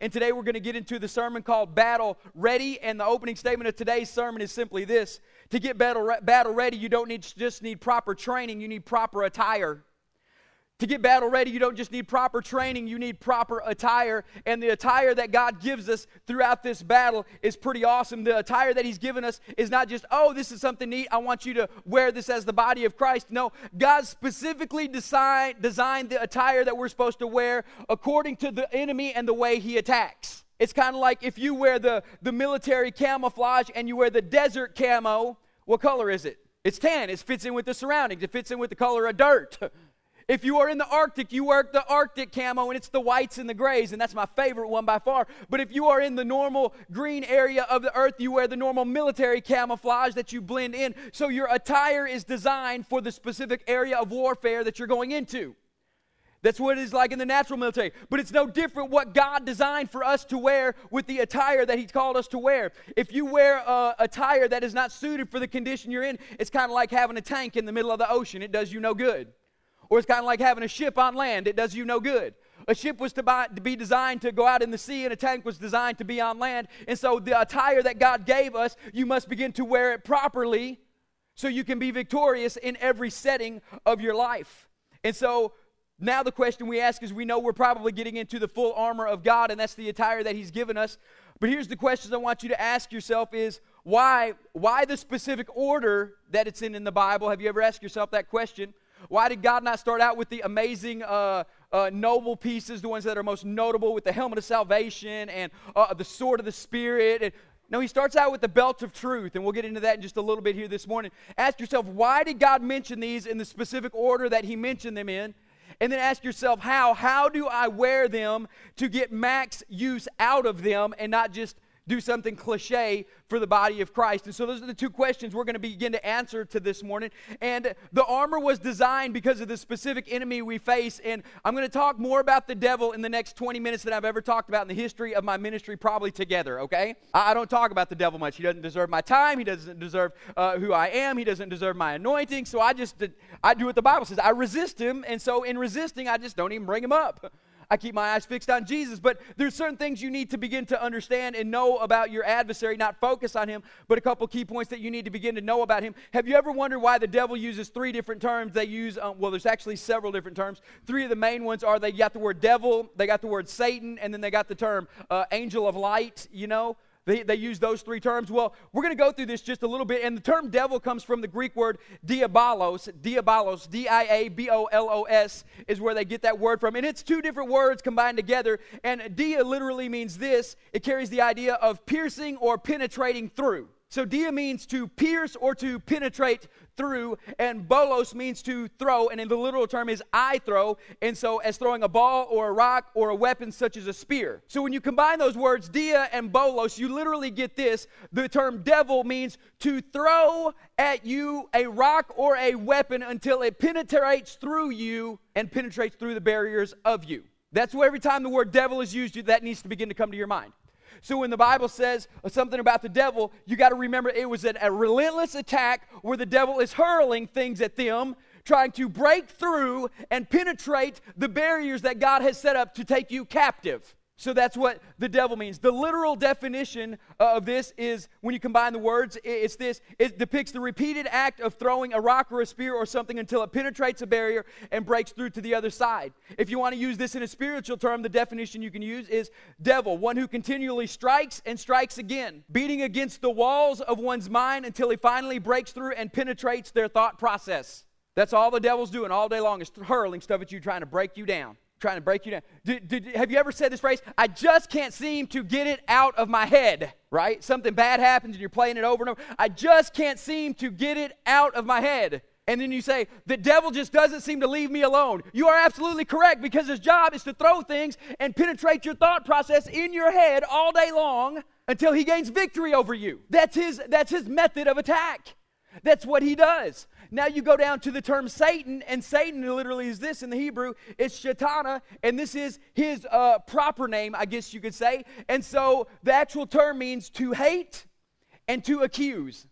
And today we're going to get into the sermon called Battle Ready. And the opening statement of today's sermon is simply this To get battle, battle ready, you don't need, just need proper training, you need proper attire. To get battle ready, you don't just need proper training, you need proper attire. And the attire that God gives us throughout this battle is pretty awesome. The attire that He's given us is not just, oh, this is something neat, I want you to wear this as the body of Christ. No, God specifically design, designed the attire that we're supposed to wear according to the enemy and the way he attacks. It's kind of like if you wear the, the military camouflage and you wear the desert camo, what color is it? It's tan. It fits in with the surroundings, it fits in with the color of dirt. If you are in the Arctic, you wear the Arctic camo and it's the whites and the grays, and that's my favorite one by far. But if you are in the normal green area of the earth, you wear the normal military camouflage that you blend in. So your attire is designed for the specific area of warfare that you're going into. That's what it is like in the natural military. But it's no different what God designed for us to wear with the attire that He called us to wear. If you wear a attire that is not suited for the condition you're in, it's kind of like having a tank in the middle of the ocean. It does you no good. Or it's kind of like having a ship on land, it does you no good. A ship was to, buy, to, be designed to go out in the sea, and a tank was designed to be on land. And so, the attire that God gave us, you must begin to wear it properly so you can be victorious in every setting of your life. And so, now the question we ask is we know we're probably getting into the full armor of God, and that's the attire that He's given us. But here's the questions I want you to ask yourself is why, why the specific order that it's in in the Bible? Have you ever asked yourself that question? Why did God not start out with the amazing, uh, uh, noble pieces, the ones that are most notable, with the helmet of salvation and uh, the sword of the Spirit? And, no, he starts out with the belt of truth, and we'll get into that in just a little bit here this morning. Ask yourself, why did God mention these in the specific order that he mentioned them in? And then ask yourself, how? How do I wear them to get max use out of them and not just do something cliche for the body of Christ? And so those are the two questions we're going to begin to answer to this morning. And the armor was designed because of the specific enemy we face. And I'm going to talk more about the devil in the next 20 minutes than I've ever talked about in the history of my ministry, probably together, okay? I, don't talk about the devil much. He doesn't deserve my time. He doesn't deserve uh, who I am. He doesn't deserve my anointing. So I just, I do what the Bible says. I resist him. And so in resisting, I just don't even bring him up. I keep my eyes fixed on Jesus. But there's certain things you need to begin to understand and know about your adversary, not focus on him, but a couple key points that you need to begin to know about him. Have you ever wondered why the devil uses three different terms? They use, um, well, there's actually several different terms. Three of the main ones are they got the word devil, they got the word Satan, and then they got the term uh, angel of light, you know? They, they use those three terms. Well, we're going to go through this just a little bit. And the term devil comes from the Greek word diabolos. Diabolos, D I A B O L O S, is where they get that word from. And it's two different words combined together. And dia literally means this it carries the idea of piercing or penetrating through. So dia means to pierce or to penetrate through, and bolos means to throw, and in the literal term is I throw, and so as throwing a ball or a rock or a weapon such as a spear. So when you combine those words, dia and bolos, you literally get this. The term devil means to throw at you a rock or a weapon until it penetrates through you and penetrates through the barriers of you. That's where every time the word devil is used, that needs to begin to come to your mind. So when the Bible says something about the devil, you got to remember it was a relentless attack where the devil is hurling things at them, trying to break through and penetrate the barriers that God has set up to take you captive. So that's what the devil means. The literal definition uh, of this is when you combine the words, it's this it depicts the repeated act of throwing a rock or a spear or something until it penetrates a barrier and breaks through to the other side. If you want to use this in a spiritual term, the definition you can use is devil, one who continually strikes and strikes again, beating against the walls of one's mind until he finally breaks through and penetrates their thought process. That's all the devil's doing all day long is hurling stuff at you, trying to break you down trying to break you down. Did, did, have you ever said this phrase? I just can't seem to get it out of my head, right? Something bad happens and you're playing it over and over. I just can't seem to get it out of my head. And then you say, the devil just doesn't seem to leave me alone. You are absolutely correct because his job is to throw things and penetrate your thought process in your head all day long until he gains victory over you. That's his, that's his method of attack. That's what he does. Now you go down to the term Satan, and Satan literally is this in the Hebrew. It's Shatana, and this is his uh, proper name, I guess you could say. And so the actual term means to hate and to accuse.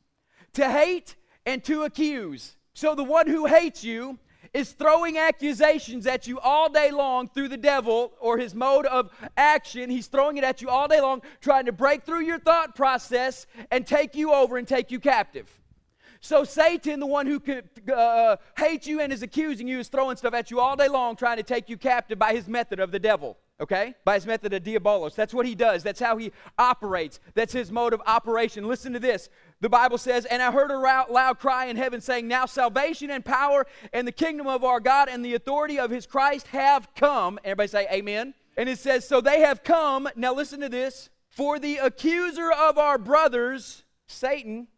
To hate and to accuse. So the one who hates you is throwing accusations at you all day long through the devil or his mode of action. He's throwing it at you all day long, trying to break through your thought process and take you over and take you captive. So, Satan, the one who could, uh, hates you and is accusing you, is throwing stuff at you all day long, trying to take you captive by his method of the devil okay? By his method of diabolos. That's what he does. That's how he operates. That's his mode of operation. Listen to this. The Bible says, And I heard a loud cry in heaven saying, Now salvation and power and the kingdom of our God and the authority of his Christ have come. Everybody say, Amen. And it says, So they have come. Now listen to this. For the accuser of our brothers, Satan,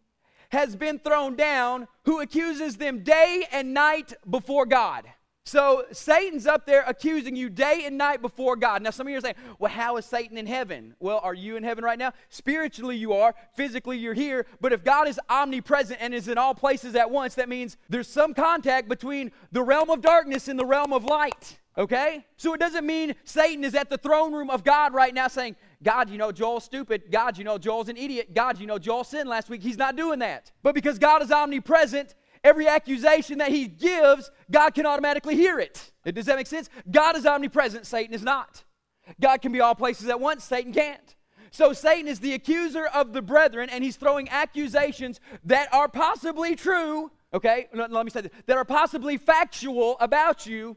has been thrown down, who accuses them day and night before God. So Satan's up there accusing you day and night before God. Now, some of you are saying, well, how is Satan in heaven? Well, are you in heaven right now? Spiritually, you are. Physically, you're here. But if God is omnipresent and is in all places at once, that means there's some contact between the realm of darkness and the realm of light. Okay? So it doesn't mean Satan is at the throne room of God right now saying, God, you know, Joel's stupid. God, you know, Joel's an idiot. God, you know, Joel sinned last week. He's not doing that. But because God is omnipresent, every accusation that he gives, God can automatically hear it. Does that make sense? God is omnipresent, Satan is not. God can be all places at once, Satan can't. So Satan is the accuser of the brethren, and he's throwing accusations that are possibly true, okay? Let me say this, that are possibly factual about you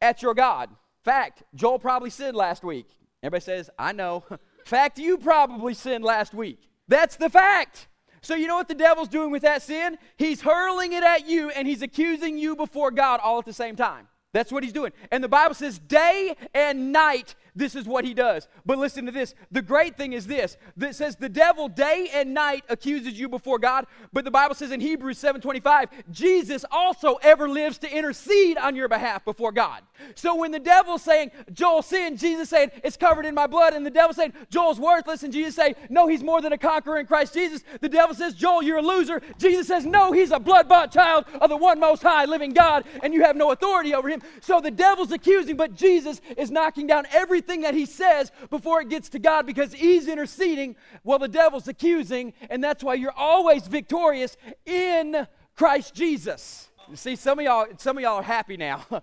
at your God. Fact, Joel probably sinned last week. Everybody says, I know. fact, you probably sinned last week. That's the fact. So, you know what the devil's doing with that sin? He's hurling it at you and he's accusing you before God all at the same time. That's what he's doing. And the Bible says, day and night, this is what he does. But listen to this. The great thing is this. That says the devil day and night accuses you before God, but the Bible says in Hebrews 7:25, Jesus also ever lives to intercede on your behalf before God. So when the devil's saying, Joel sinned, Jesus saying, it's covered in my blood, and the devil saying, Joel's worthless, and Jesus saying, no, he's more than a conqueror in Christ Jesus. The devil says, Joel, you're a loser. Jesus says, no, he's a blood-bought child of the one most high living God, and you have no authority over him. So the devil's accusing, but Jesus is knocking down everything that he says before it gets to God because he's interceding while the devil's accusing, and that's why you're always victorious in Christ Jesus. You see, some of y'all, some of y'all are happy now.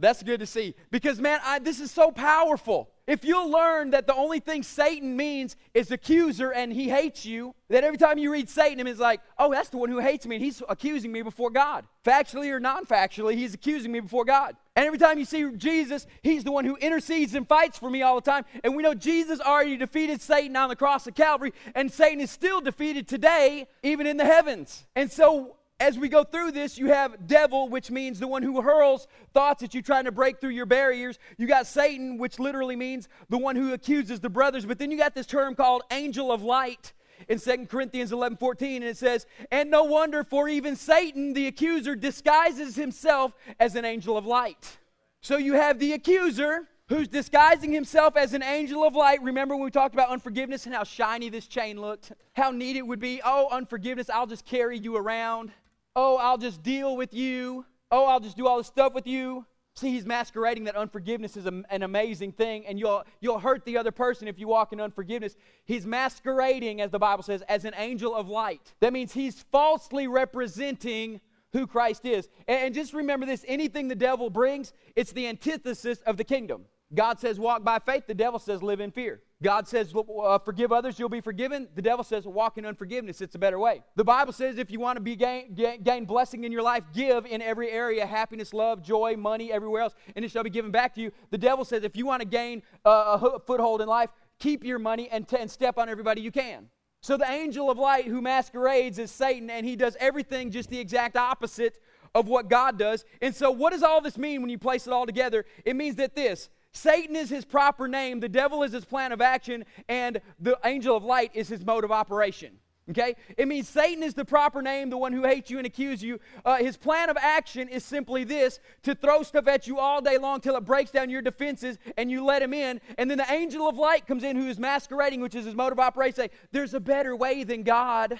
That's good to see. Because, man, I, this is so powerful. If you'll learn that the only thing Satan means is accuser and he hates you, that every time you read Satan, it's like, oh, that's the one who hates me and he's accusing me before God. Factually or non factually, he's accusing me before God. And every time you see Jesus, he's the one who intercedes and fights for me all the time. And we know Jesus already defeated Satan on the cross of Calvary, and Satan is still defeated today, even in the heavens. And so as we go through this, you have devil, which means the one who hurls thoughts at you trying to break through your barriers. You got Satan, which literally means the one who accuses the brothers. But then you got this term called angel of light in 2 Corinthians 11 14, and it says, And no wonder, for even Satan, the accuser, disguises himself as an angel of light. So you have the accuser who's disguising himself as an angel of light. Remember when we talked about unforgiveness and how shiny this chain looked? How neat it would be. Oh, unforgiveness, I'll just carry you around. Oh, I'll just deal with you. Oh, I'll just do all this stuff with you. See, he's masquerading that unforgiveness is a, an amazing thing, and you'll, you'll hurt the other person if you walk in unforgiveness. He's masquerading, as the Bible says, as an angel of light. That means he's falsely representing who Christ is. And, and just remember this anything the devil brings, it's the antithesis of the kingdom. God says, walk by faith. The devil says, live in fear. God says, uh, forgive others, you'll be forgiven. The devil says, walk in unforgiveness. It's a better way. The Bible says, if you want to be gain, gain, gain blessing in your life, give in every area happiness, love, joy, money, everywhere else, and it shall be given back to you. The devil says, if you want to gain uh, a foothold in life, keep your money and, t- and step on everybody you can. So the angel of light who masquerades as Satan, and he does everything just the exact opposite of what God does. And so, what does all this mean when you place it all together? It means that this Satan is his proper name, the devil is his plan of action, and the angel of light is his mode of operation. Okay? It means Satan is the proper name, the one who hates you and accuses you. Uh, his plan of action is simply this to throw stuff at you all day long till it breaks down your defenses and you let him in. And then the angel of light comes in who is masquerading, which is his mode of operation. Say, there's a better way than God.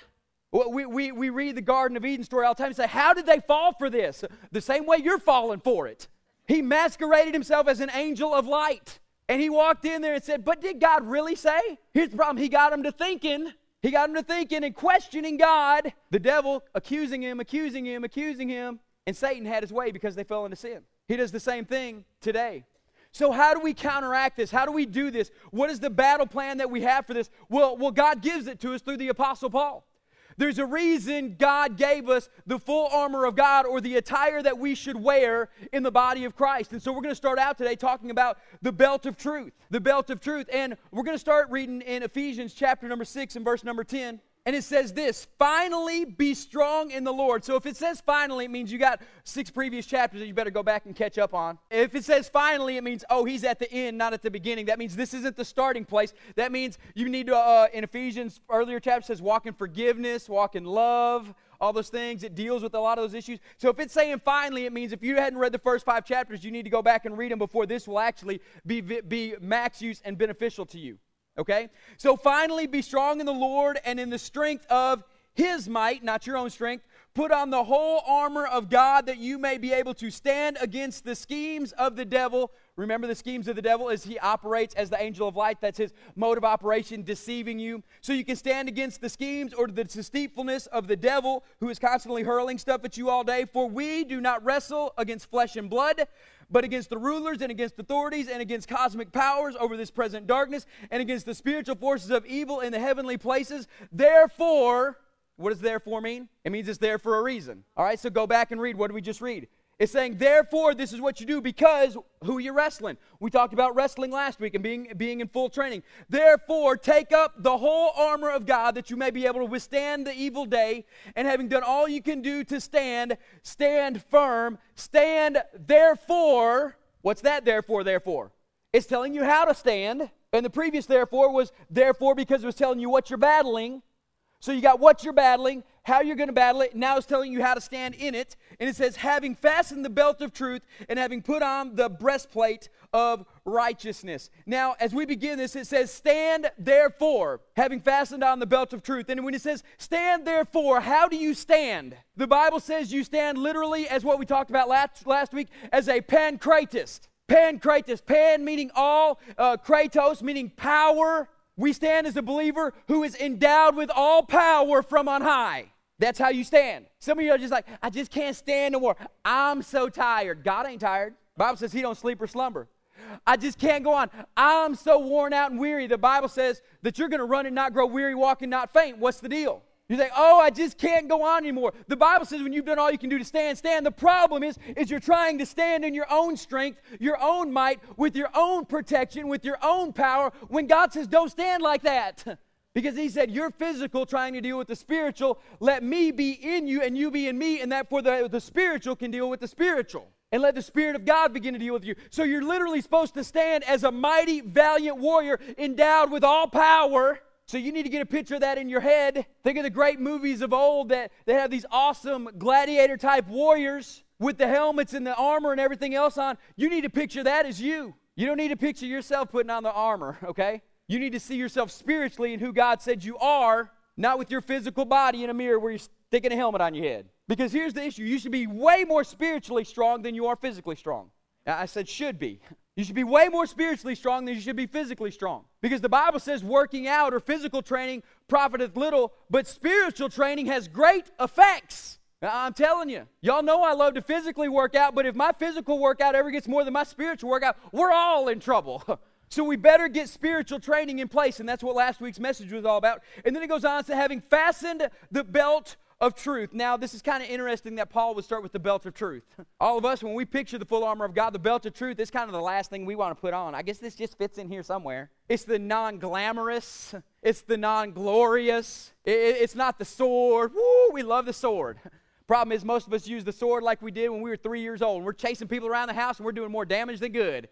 We, we, we read the Garden of Eden story all the time and say, How did they fall for this? The same way you're falling for it. He masqueraded himself as an angel of light. And he walked in there and said, But did God really say? Here's the problem. He got him to thinking. He got him to thinking and questioning God. The devil accusing him, accusing him, accusing him. And Satan had his way because they fell into sin. He does the same thing today. So, how do we counteract this? How do we do this? What is the battle plan that we have for this? Well, well, God gives it to us through the Apostle Paul. There's a reason God gave us the full armor of God or the attire that we should wear in the body of Christ. And so we're going to start out today talking about the belt of truth. The belt of truth. And we're going to start reading in Ephesians chapter number 6 and verse number 10. And it says this finally be strong in the Lord. So if it says finally, it means you got six previous chapters that you better go back and catch up on. If it says finally, it means, oh, he's at the end, not at the beginning. That means this isn't the starting place. That means you need to, uh, in Ephesians, earlier chapter says walk in forgiveness, walk in love, all those things. It deals with a lot of those issues. So if it's saying finally, it means if you hadn't read the first five chapters, you need to go back and read them before this will actually be, be max use and beneficial to you. Okay? So finally, be strong in the Lord and in the strength of his might, not your own strength. Put on the whole armor of God that you may be able to stand against the schemes of the devil. Remember, the schemes of the devil is he operates as the angel of light. That's his mode of operation, deceiving you. So you can stand against the schemes or the deceitfulness of the devil who is constantly hurling stuff at you all day. For we do not wrestle against flesh and blood but against the rulers and against authorities and against cosmic powers over this present darkness and against the spiritual forces of evil in the heavenly places. Therefore, what does therefore mean? It means it's there for a reason. All right, so go back and read. What did we just read? It's saying, therefore, this is what you do because who you're wrestling. We talked about wrestling last week and being, being in full training. Therefore, take up the whole armor of God that you may be able to withstand the evil day, and having done all you can do to stand, stand firm. Stand, therefore. What's that, therefore, therefore? It's telling you how to stand. And the previous therefore was therefore because it was telling you what you're battling. So you got what you're battling, how you're going to battle it. Now it's telling you how to stand in it. And it says, having fastened the belt of truth and having put on the breastplate of righteousness. Now, as we begin this, it says, stand therefore, having fastened on the belt of truth. And when it says, stand therefore, how do you stand? The Bible says you stand literally, as what we talked about last, last week, as a pancratist. Pancratist, pan meaning all, uh, kratos meaning power, we stand as a believer who is endowed with all power from on high. That's how you stand. Some of you are just like, I just can't stand no more. I'm so tired. God ain't tired. Bible says he don't sleep or slumber. I just can't go on. I'm so worn out and weary. The Bible says that you're going to run and not grow weary, walk and not faint. What's the deal? You say, "Oh, I just can't go on anymore." The Bible says when you've done all you can do to stand, stand. The problem is is you're trying to stand in your own strength, your own might, with your own protection, with your own power when God says, "Don't stand like that." Because he said, You're physical trying to deal with the spiritual. Let me be in you and you be in me, and that for the, the spiritual can deal with the spiritual. And let the Spirit of God begin to deal with you. So you're literally supposed to stand as a mighty, valiant warrior endowed with all power so you need to get a picture of that in your head. Think of the great movies of old that, that have these awesome gladiator type warriors with the helmets and the armor and everything else on. You need to picture that as you. You don't need to picture yourself putting on the armor, okay? You need to see yourself spiritually in who God said you are, not with your physical body in a mirror where you're sticking a helmet on your head. Because here's the issue you should be way more spiritually strong than you are physically strong. I said should be. You should be way more spiritually strong than you should be physically strong. Because the Bible says working out or physical training profiteth little, but spiritual training has great effects. I'm telling you, y'all know I love to physically work out, but if my physical workout ever gets more than my spiritual workout, we're all in trouble. so we better get spiritual training in place, and that's what last week's message was all about. And then it goes on to having fastened the belt of truth. Now, this is kind of interesting that Paul would start with the belt of truth. All of us, when we picture the full armor of God, the belt of truth is kind of the last thing we want to put on. I guess this just fits in here somewhere. It's the non glamorous, it's the non glorious, it's not the sword. Woo, we love the sword. Problem is, most of us use the sword like we did when we were three years old. We're chasing people around the house and we're doing more damage than good.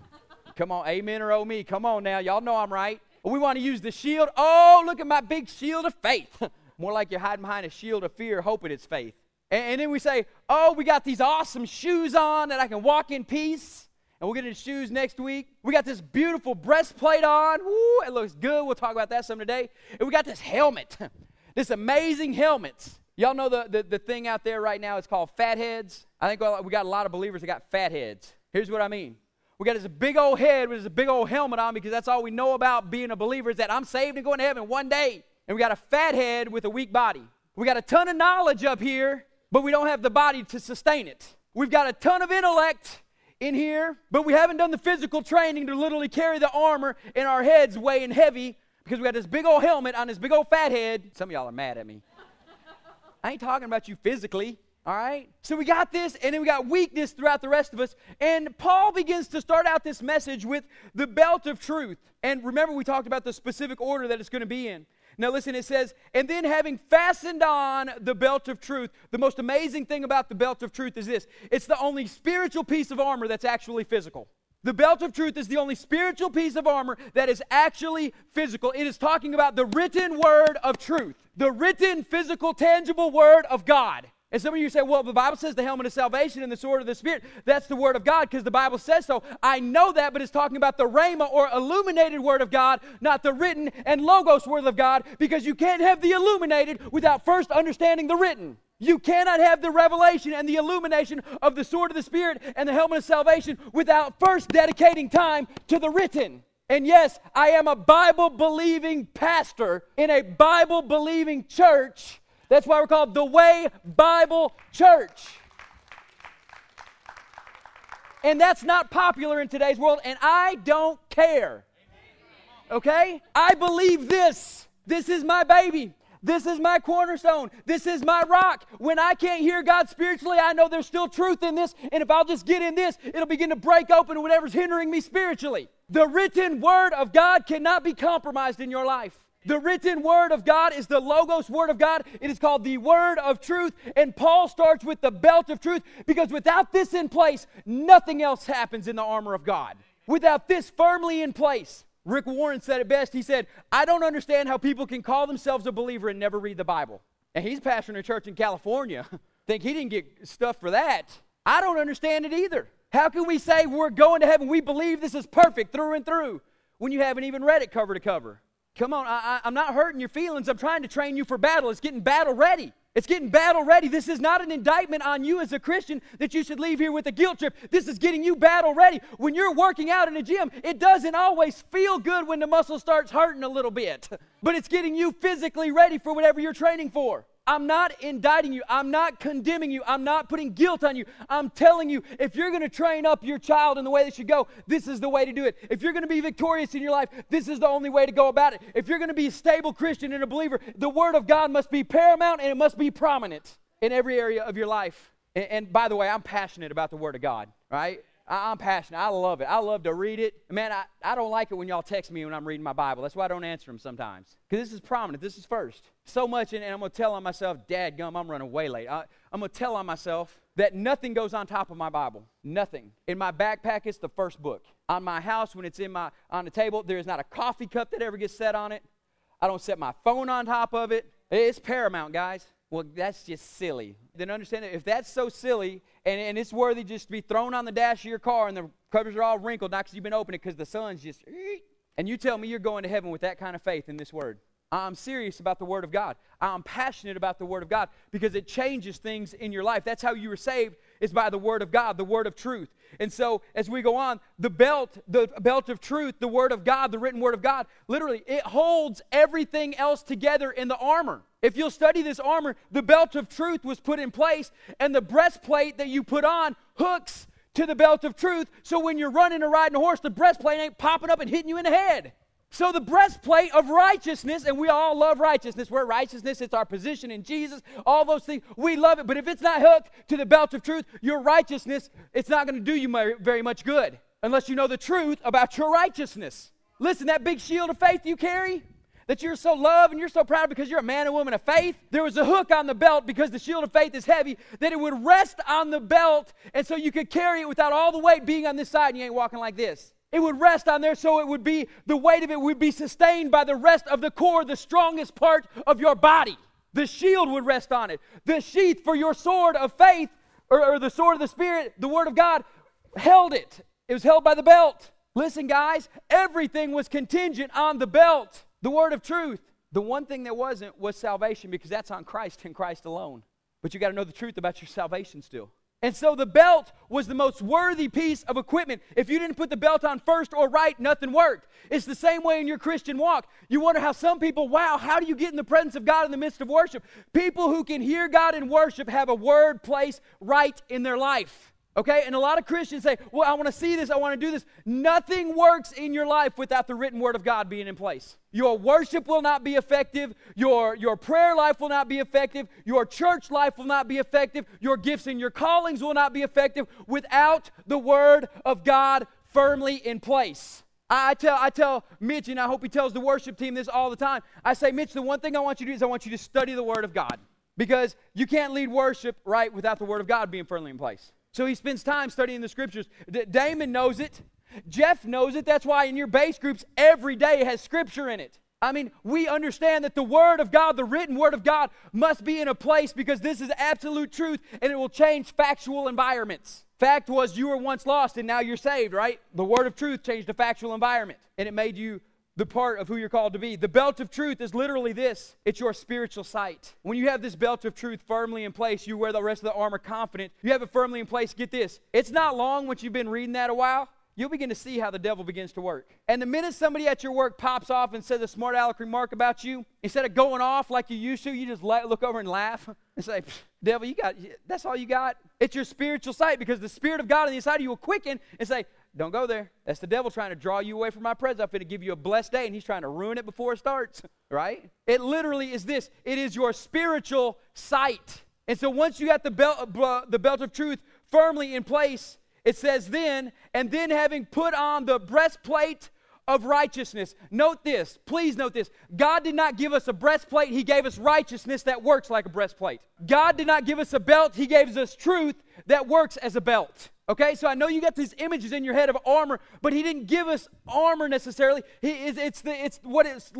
Come on, amen or oh me. Come on now. Y'all know I'm right. We want to use the shield. Oh, look at my big shield of faith. More like you're hiding behind a shield of fear, hoping it's faith. And, and then we say, oh, we got these awesome shoes on that I can walk in peace. And we'll get into shoes next week. We got this beautiful breastplate on. Woo, it looks good. We'll talk about that some today. And we got this helmet, this amazing helmet. Y'all know the, the, the thing out there right now, it's called fatheads. I think we got a lot of believers that got fatheads. Here's what I mean. We got this big old head with this big old helmet on because that's all we know about being a believer is that I'm saved and going to heaven one day and we got a fat head with a weak body. We got a ton of knowledge up here, but we don't have the body to sustain it. We've got a ton of intellect in here, but we haven't done the physical training to literally carry the armor in our heads weighing heavy because we got this big old helmet on this big old fat head. Some of y'all are mad at me. I ain't talking about you physically. All right? So we got this, and then we got weakness throughout the rest of us. And Paul begins to start out this message with the belt of truth. And remember, we talked about the specific order that it's going to be in. Now, listen, it says, and then having fastened on the belt of truth, the most amazing thing about the belt of truth is this it's the only spiritual piece of armor that's actually physical. The belt of truth is the only spiritual piece of armor that is actually physical. It is talking about the written word of truth, the written, physical, tangible word of God. And some of you say, well, the Bible says the helmet of salvation and the sword of the Spirit. That's the Word of God because the Bible says so. I know that, but it's talking about the Rhema or illuminated Word of God, not the written and Logos Word of God, because you can't have the illuminated without first understanding the written. You cannot have the revelation and the illumination of the sword of the Spirit and the helmet of salvation without first dedicating time to the written. And yes, I am a Bible believing pastor in a Bible believing church that's why we're called the Way Bible Church. And that's not popular in today's world, and I don't care. Okay? I believe this. This is my baby. This is my cornerstone. This is my rock. When I can't hear God spiritually, I know there's still truth in this. And if I'll just get in this, it'll begin to break open whatever's hindering me spiritually. The written word of God cannot be compromised in your life. The written word of God is the Logos word of God. It is called the word of truth. And Paul starts with the belt of truth because without this in place, nothing else happens in the armor of God. Without this firmly in place, Rick Warren said it best. He said, I don't understand how people can call themselves a believer and never read the Bible. And he's pastoring a church in California. Think he didn't get stuff for that. I don't understand it either. How can we say we're going to heaven? We believe this is perfect through and through when you haven't even read it cover to cover. Come on, I, am not hurting your feelings. I'm trying to train you for battle. It's getting battle ready. It's getting battle ready. This is not an indictment on you as a Christian that you should leave here with a guilt trip. This is getting you battle ready. When you're working out in a gym, it doesn't always feel good when the muscle starts hurting a little bit, but it's getting you physically ready for whatever you're training for. I'm not indicting you. I'm not condemning you. I'm not putting guilt on you. I'm telling you, if you're going to train up your child in the way they should go, this is the way to do it. If you're going to be victorious in your life, this is the only way to go about it. If you're going to be a stable Christian and a believer, the Word of God must be paramount and it must be prominent in every area of your life. And, and by the way, I'm passionate about the Word of God, right? I, am passionate. I love it. I love to read it. Man, I, I don't like it when y'all text me when I'm reading my Bible. That's why I don't answer them sometimes. Because this is prominent. This is first. So much, and, and I'm going to tell on myself, Dad gum, I'm running way late. I, I'm going to tell on myself that nothing goes on top of my Bible. Nothing. In my backpack, it's the first book. On my house, when it's in my on the table, there is not a coffee cup that ever gets set on it. I don't set my phone on top of it. It's paramount, guys. Well, that's just silly. Then understand that if that's so silly and, and it's worthy just to be thrown on the dash of your car and the covers are all wrinkled, not because you've been opening because the sun's just, and you tell me you're going to heaven with that kind of faith in this word. I'm serious about the Word of God. I'm passionate about the Word of God because it changes things in your life. That's how you were saved, is by the Word of God, the Word of truth. And so, as we go on, the belt, the belt of truth, the Word of God, the written Word of God, literally, it holds everything else together in the armor. If you'll study this armor, the belt of truth was put in place, and the breastplate that you put on hooks to the belt of truth. So when you're running or riding a horse, the breastplate ain't popping up and hitting you in the head. So the breastplate of righteousness, and we all love righteousness. We're righteousness, it's our position in Jesus, all those things. We love it. But if it's not hooked to the belt of truth, your righteousness, it's not going to do you very much good unless you know the truth about your righteousness. Listen, that big shield of faith you carry, that you're so loved and you're so proud because you're a man and woman of faith. There was a hook on the belt because the shield of faith is heavy, that it would rest on the belt, and so you could carry it without all the weight being on this side and you ain't walking like this. It would rest on there so it would be, the weight of it would be sustained by the rest of the core, the strongest part of your body. The shield would rest on it. The sheath for your sword of faith, or, or the sword of the Spirit, the Word of God, held it. It was held by the belt. Listen, guys, everything was contingent on the belt, the Word of truth. The one thing that wasn't was salvation because that's on Christ and Christ alone. But you got to know the truth about your salvation still. And so the belt was the most worthy piece of equipment. If you didn't put the belt on first or right, nothing worked. It's the same way in your Christian walk. You wonder how some people, wow, how do you get in the presence of God in the midst of worship? People who can hear God in worship have a word place right in their life. Okay? And a lot of Christians say, well, I want to see this, I want to do this. Nothing works in your life without the written word of God being in place. Your worship will not be effective. Your, your prayer life will not be effective. Your church life will not be effective. Your gifts and your callings will not be effective without the word of God firmly in place. I tell, I tell Mitch, and I hope he tells the worship team this all the time. I say, Mitch, the one thing I want you to do is I want you to study the Word of God. Because you can't lead worship right without the Word of God being firmly in place. So he spends time studying the scriptures. D- Damon knows it. Jeff knows it. That's why in your base groups, every day has scripture in it. I mean, we understand that the Word of God, the written Word of God, must be in a place because this is absolute truth and it will change factual environments. Fact was, you were once lost and now you're saved, right? The Word of truth changed a factual environment and it made you the part of who you're called to be. The belt of truth is literally this it's your spiritual sight. When you have this belt of truth firmly in place, you wear the rest of the armor confident. You have it firmly in place. Get this it's not long once you've been reading that a while. You'll begin to see how the devil begins to work. And the minute somebody at your work pops off and says a smart aleck remark about you, instead of going off like you used to, you just look over and laugh and say, Devil, you got, that's all you got? It's your spiritual sight because the Spirit of God on the inside of you will quicken and say, don't go there. That's the devil trying to draw you away from my presence. I'm going to give you a blessed day, and he's trying to ruin it before it starts, right? It literally is this it is your spiritual sight. And so once you got the belt, uh, the belt of truth firmly in place, it says then, and then having put on the breastplate of righteousness. Note this, please note this. God did not give us a breastplate, He gave us righteousness that works like a breastplate. God did not give us a belt, He gave us truth that works as a belt. Okay, so I know you got these images in your head of armor, but he didn't give us armor necessarily. He, it's, it's, the, it's what it's,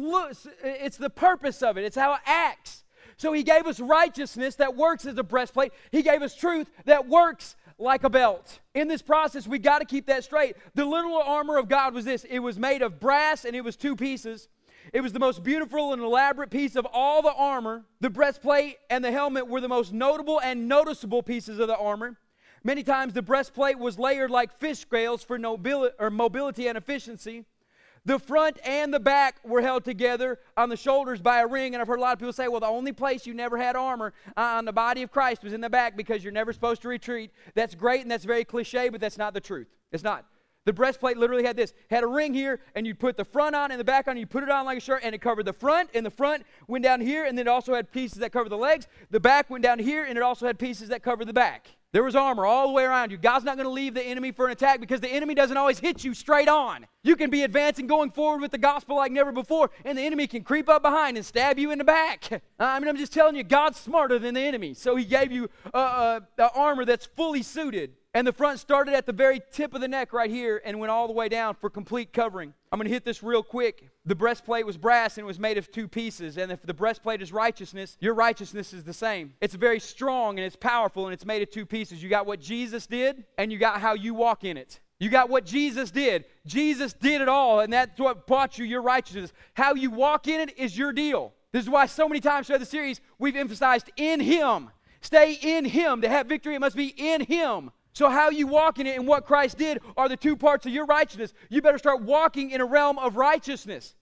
it's the purpose of it, it's how it acts. So he gave us righteousness that works as a breastplate, he gave us truth that works like a belt. In this process, we got to keep that straight. The literal armor of God was this it was made of brass and it was two pieces. It was the most beautiful and elaborate piece of all the armor. The breastplate and the helmet were the most notable and noticeable pieces of the armor. Many times the breastplate was layered like fish scales for or mobility and efficiency. The front and the back were held together on the shoulders by a ring. And I've heard a lot of people say, well, the only place you never had armor uh, on the body of Christ was in the back because you're never supposed to retreat. That's great and that's very cliche, but that's not the truth. It's not. The breastplate literally had this had a ring here, and you'd put the front on and the back on, you put it on like a shirt, and it covered the front, and the front went down here, and then it also had pieces that covered the legs. The back went down here, and it also had pieces that covered the back. There was armor all the way around you. God's not going to leave the enemy for an attack because the enemy doesn't always hit you straight on. You can be advancing, going forward with the gospel like never before, and the enemy can creep up behind and stab you in the back. I mean, I'm just telling you, God's smarter than the enemy. So he gave you a, a, a armor that's fully suited. And the front started at the very tip of the neck right here and went all the way down for complete covering. I'm going to hit this real quick. The breastplate was brass and it was made of two pieces. And if the breastplate is righteousness, your righteousness is the same. It's very strong and it's powerful and it's made of two pieces. You got what Jesus did and you got how you walk in it. You got what Jesus did. Jesus did it all, and that's what bought you your righteousness. How you walk in it is your deal. This is why so many times throughout the series we've emphasized in Him. Stay in Him. To have victory, it must be in Him. So, how you walk in it and what Christ did are the two parts of your righteousness. You better start walking in a realm of righteousness.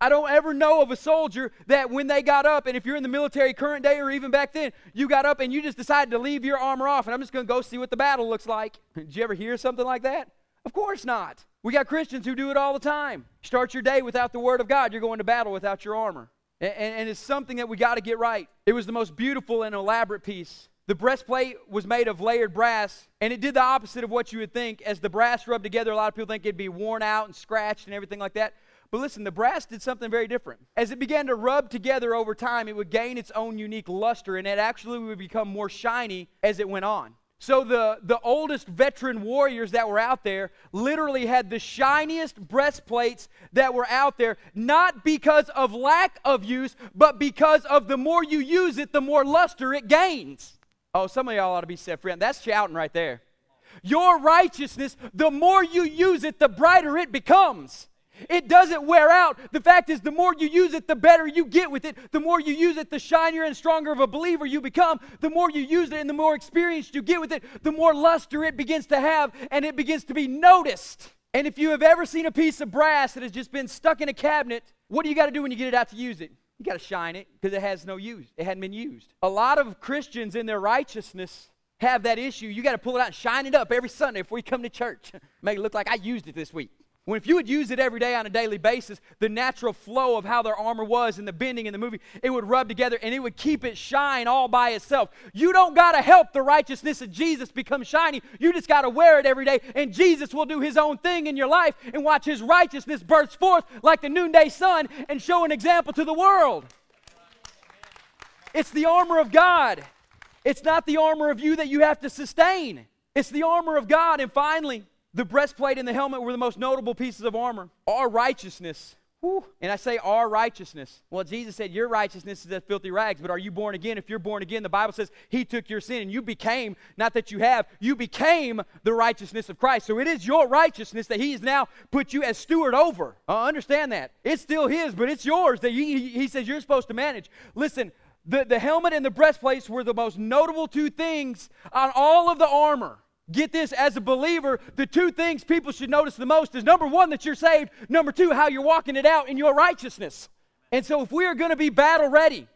I don't ever know of a soldier that when they got up, and if you're in the military current day or even back then, you got up and you just decided to leave your armor off, and I'm just going to go see what the battle looks like. Did you ever hear something like that? Of course not. We got Christians who do it all the time. Start your day without the Word of God, you're going to battle without your armor. And, and it's something that we got to get right. It was the most beautiful and elaborate piece the breastplate was made of layered brass, and it did the opposite of what you would think. As the brass rubbed together, a lot of people think it'd be worn out and scratched and everything like that. But listen, the brass did something very different. As it began to rub together over time, it would gain its own unique luster, and it actually would become more shiny as it went on. So the, the oldest veteran warriors that were out there literally had the shiniest breastplates that were out there, not because of lack of use, but because of the more you use it, the more luster it gains. Oh, some of y'all ought to be set free. That's shouting right there. Your righteousness, the more you use it, the brighter it becomes. It doesn't wear out. The fact is, the more you use it, the better you get with it. The more you use it, the shinier and stronger of a believer you become. The more you use it and the more experienced you get with it, the more luster it begins to have and it begins to be noticed. And if you have ever seen a piece of brass that has just been stuck in a cabinet, what do you got to do when you get it out to use it? You got to shine it because it has no use. It hadn't been used. A lot of Christians in their righteousness have that issue. You got to pull it out and shine it up every Sunday before you come to church. Make it look like I used it this week. When if you would use it every day on a daily basis, the natural flow of how their armor was and the bending in the movie, it would rub together and it would keep it shine all by itself. You don't got to help the righteousness of Jesus become shiny. You just got to wear it every day, and Jesus will do his own thing in your life and watch his righteousness burst forth like the noonday sun and show an example to the world. It's the armor of God. It's not the armor of you that you have to sustain. It's the armor of God. And finally, the breastplate and the helmet were the most notable pieces of armor. Our righteousness. Whew, and I say our righteousness. Well, Jesus said, Your righteousness is as filthy rags, but are you born again? If you're born again, the Bible says He took your sin and you became, not that you have, you became the righteousness of Christ. So it is your righteousness that He has now put you as steward over. Uh, understand that. It's still His, but it's yours that he, he says you're supposed to manage. Listen, the, the helmet and the breastplates were the most notable two things on all of the armor. Get this, as a believer, the two things people should notice the most is number one, that you're saved. Number two, how you're walking it out in your righteousness. And so, if we are going to be battle ready,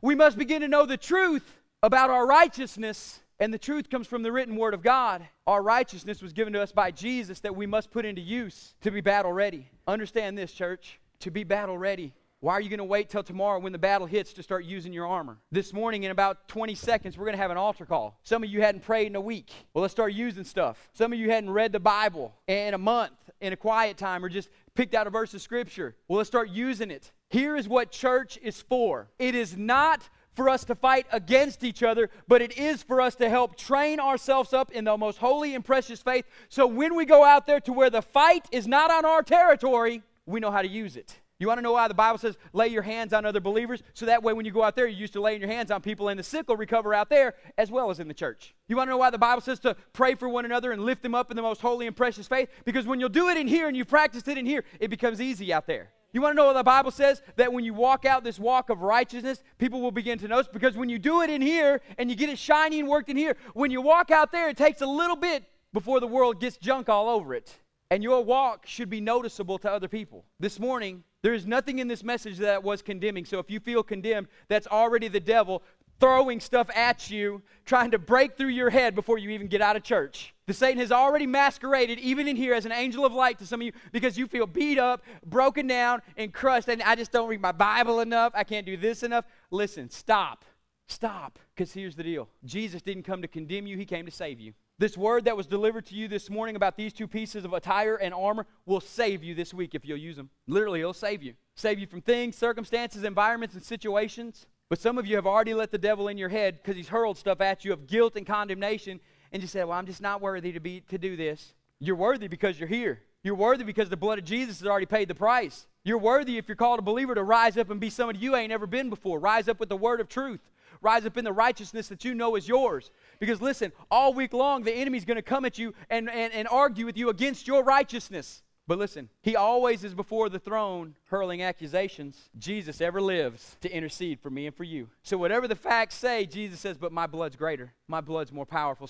we must begin to know the truth about our righteousness. And the truth comes from the written word of God. Our righteousness was given to us by Jesus that we must put into use to be battle ready. Understand this, church. To be battle ready, why are you going to wait till tomorrow when the battle hits to start using your armor? This morning, in about 20 seconds, we're going to have an altar call. Some of you hadn't prayed in a week. Well, let's start using stuff. Some of you hadn't read the Bible in a month, in a quiet time, or just picked out a verse of Scripture. Well, let's start using it. Here is what church is for it is not for us to fight against each other, but it is for us to help train ourselves up in the most holy and precious faith. So when we go out there to where the fight is not on our territory, we know how to use it. You want to know why the Bible says lay your hands on other believers? So that way, when you go out there, you're used to laying your hands on people, and the sick will recover out there as well as in the church. You want to know why the Bible says to pray for one another and lift them up in the most holy and precious faith? Because when you'll do it in here and you practice it in here, it becomes easy out there. You want to know what the Bible says? That when you walk out this walk of righteousness, people will begin to notice. Because when you do it in here and you get it shiny and worked in here, when you walk out there, it takes a little bit before the world gets junk all over it. And your walk should be noticeable to other people. This morning, there is nothing in this message that was condemning. So if you feel condemned, that's already the devil throwing stuff at you, trying to break through your head before you even get out of church. The Satan has already masqueraded, even in here, as an angel of light to some of you because you feel beat up, broken down, and crushed. And I just don't read my Bible enough. I can't do this enough. Listen, stop. Stop. Because here's the deal Jesus didn't come to condemn you, He came to save you. This word that was delivered to you this morning about these two pieces of attire and armor will save you this week if you'll use them. Literally, it'll save you. Save you from things, circumstances, environments, and situations. But some of you have already let the devil in your head because he's hurled stuff at you of guilt and condemnation, and you said, Well, I'm just not worthy to be to do this. You're worthy because you're here. You're worthy because the blood of Jesus has already paid the price. You're worthy if you're called a believer to rise up and be somebody you ain't ever been before. Rise up with the word of truth. Rise up in the righteousness that you know is yours. Because listen, all week long, the enemy's going to come at you and, and, and argue with you against your righteousness. But listen, he always is before the throne hurling accusations. Jesus ever lives to intercede for me and for you. So, whatever the facts say, Jesus says, But my blood's greater. My blood's more powerful.